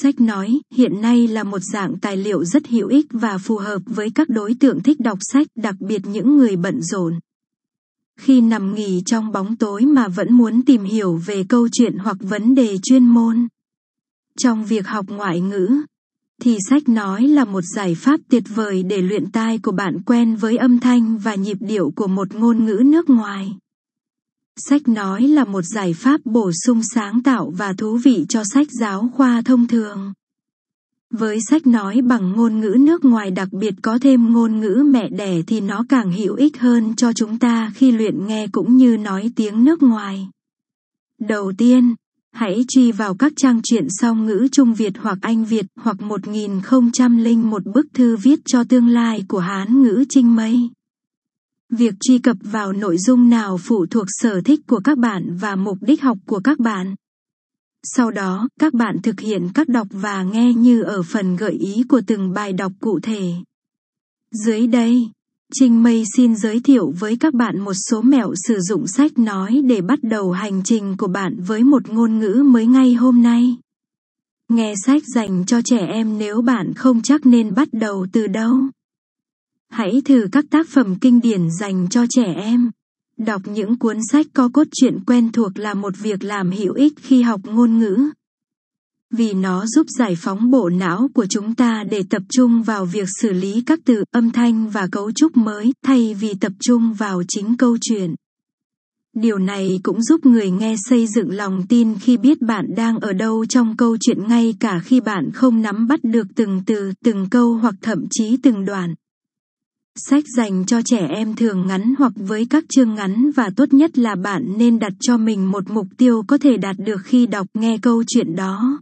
Sách nói, hiện nay là một dạng tài liệu rất hữu ích và phù hợp với các đối tượng thích đọc sách, đặc biệt những người bận rộn. Khi nằm nghỉ trong bóng tối mà vẫn muốn tìm hiểu về câu chuyện hoặc vấn đề chuyên môn. Trong việc học ngoại ngữ, thì sách nói là một giải pháp tuyệt vời để luyện tai của bạn quen với âm thanh và nhịp điệu của một ngôn ngữ nước ngoài. Sách nói là một giải pháp bổ sung sáng tạo và thú vị cho sách giáo khoa thông thường. Với sách nói bằng ngôn ngữ nước ngoài đặc biệt có thêm ngôn ngữ mẹ đẻ thì nó càng hữu ích hơn cho chúng ta khi luyện nghe cũng như nói tiếng nước ngoài. Đầu tiên, hãy truy vào các trang truyện song ngữ Trung Việt hoặc Anh Việt hoặc 1001 bức thư viết cho tương lai của Hán ngữ Trinh Mây. Việc truy cập vào nội dung nào phụ thuộc sở thích của các bạn và mục đích học của các bạn. Sau đó, các bạn thực hiện các đọc và nghe như ở phần gợi ý của từng bài đọc cụ thể. Dưới đây, Trinh Mây xin giới thiệu với các bạn một số mẹo sử dụng sách nói để bắt đầu hành trình của bạn với một ngôn ngữ mới ngay hôm nay. Nghe sách dành cho trẻ em nếu bạn không chắc nên bắt đầu từ đâu. Hãy thử các tác phẩm kinh điển dành cho trẻ em. Đọc những cuốn sách có cốt truyện quen thuộc là một việc làm hữu ích khi học ngôn ngữ. Vì nó giúp giải phóng bộ não của chúng ta để tập trung vào việc xử lý các từ, âm thanh và cấu trúc mới, thay vì tập trung vào chính câu chuyện. Điều này cũng giúp người nghe xây dựng lòng tin khi biết bạn đang ở đâu trong câu chuyện ngay cả khi bạn không nắm bắt được từng từ, từng câu hoặc thậm chí từng đoạn. Sách dành cho trẻ em thường ngắn hoặc với các chương ngắn và tốt nhất là bạn nên đặt cho mình một mục tiêu có thể đạt được khi đọc nghe câu chuyện đó.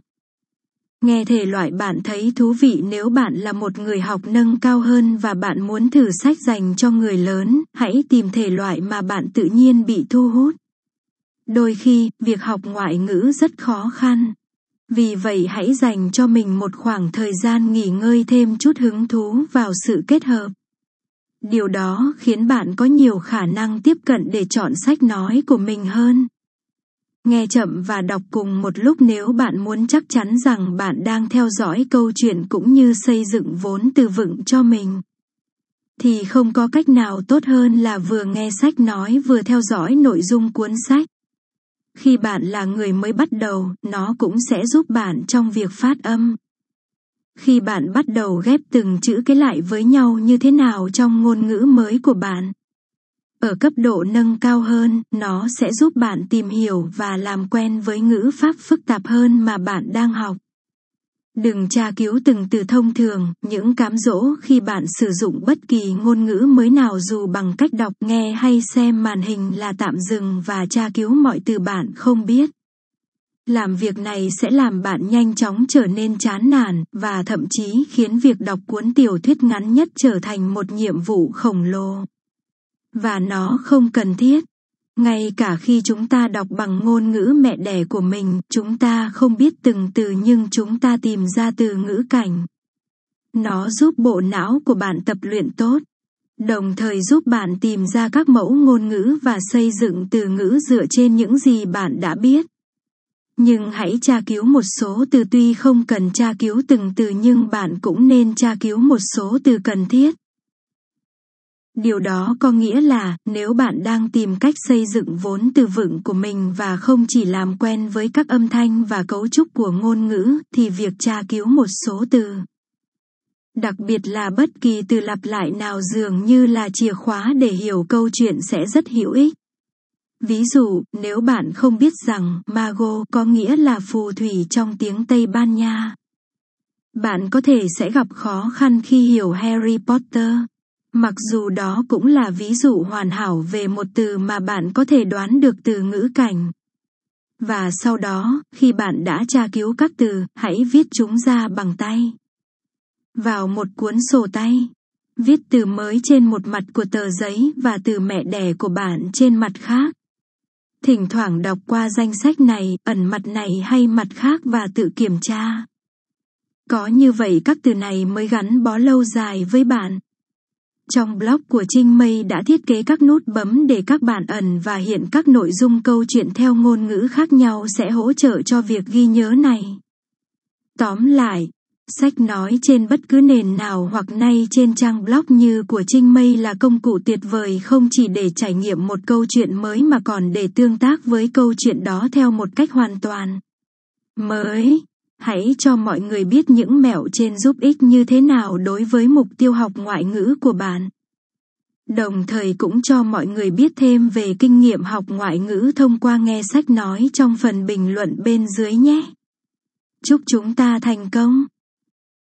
Nghe thể loại bạn thấy thú vị nếu bạn là một người học nâng cao hơn và bạn muốn thử sách dành cho người lớn, hãy tìm thể loại mà bạn tự nhiên bị thu hút. Đôi khi, việc học ngoại ngữ rất khó khăn. Vì vậy hãy dành cho mình một khoảng thời gian nghỉ ngơi thêm chút hứng thú vào sự kết hợp. Điều đó khiến bạn có nhiều khả năng tiếp cận để chọn sách nói của mình hơn. Nghe chậm và đọc cùng một lúc nếu bạn muốn chắc chắn rằng bạn đang theo dõi câu chuyện cũng như xây dựng vốn từ vựng cho mình. Thì không có cách nào tốt hơn là vừa nghe sách nói vừa theo dõi nội dung cuốn sách. Khi bạn là người mới bắt đầu, nó cũng sẽ giúp bạn trong việc phát âm. Khi bạn bắt đầu ghép từng chữ cái lại với nhau như thế nào trong ngôn ngữ mới của bạn. Ở cấp độ nâng cao hơn, nó sẽ giúp bạn tìm hiểu và làm quen với ngữ pháp phức tạp hơn mà bạn đang học. Đừng tra cứu từng từ thông thường, những cám dỗ khi bạn sử dụng bất kỳ ngôn ngữ mới nào dù bằng cách đọc nghe hay xem màn hình là tạm dừng và tra cứu mọi từ bạn không biết. Làm việc này sẽ làm bạn nhanh chóng trở nên chán nản và thậm chí khiến việc đọc cuốn tiểu thuyết ngắn nhất trở thành một nhiệm vụ khổng lồ. Và nó không cần thiết. Ngay cả khi chúng ta đọc bằng ngôn ngữ mẹ đẻ của mình, chúng ta không biết từng từ nhưng chúng ta tìm ra từ ngữ cảnh. Nó giúp bộ não của bạn tập luyện tốt, đồng thời giúp bạn tìm ra các mẫu ngôn ngữ và xây dựng từ ngữ dựa trên những gì bạn đã biết. Nhưng hãy tra cứu một số từ tuy không cần tra cứu từng từ nhưng bạn cũng nên tra cứu một số từ cần thiết. Điều đó có nghĩa là, nếu bạn đang tìm cách xây dựng vốn từ vựng của mình và không chỉ làm quen với các âm thanh và cấu trúc của ngôn ngữ, thì việc tra cứu một số từ. Đặc biệt là bất kỳ từ lặp lại nào dường như là chìa khóa để hiểu câu chuyện sẽ rất hữu ích. Ví dụ, nếu bạn không biết rằng mago có nghĩa là phù thủy trong tiếng Tây Ban Nha, bạn có thể sẽ gặp khó khăn khi hiểu Harry Potter. Mặc dù đó cũng là ví dụ hoàn hảo về một từ mà bạn có thể đoán được từ ngữ cảnh. Và sau đó, khi bạn đã tra cứu các từ, hãy viết chúng ra bằng tay. Vào một cuốn sổ tay. Viết từ mới trên một mặt của tờ giấy và từ mẹ đẻ của bạn trên mặt khác. Thỉnh thoảng đọc qua danh sách này, ẩn mặt này hay mặt khác và tự kiểm tra. Có như vậy các từ này mới gắn bó lâu dài với bạn. Trong blog của Trinh Mây đã thiết kế các nút bấm để các bạn ẩn và hiện các nội dung câu chuyện theo ngôn ngữ khác nhau sẽ hỗ trợ cho việc ghi nhớ này. Tóm lại, sách nói trên bất cứ nền nào hoặc nay trên trang blog như của Trinh Mây là công cụ tuyệt vời không chỉ để trải nghiệm một câu chuyện mới mà còn để tương tác với câu chuyện đó theo một cách hoàn toàn mới. Hãy cho mọi người biết những mẹo trên giúp ích như thế nào đối với mục tiêu học ngoại ngữ của bạn. Đồng thời cũng cho mọi người biết thêm về kinh nghiệm học ngoại ngữ thông qua nghe sách nói trong phần bình luận bên dưới nhé. Chúc chúng ta thành công!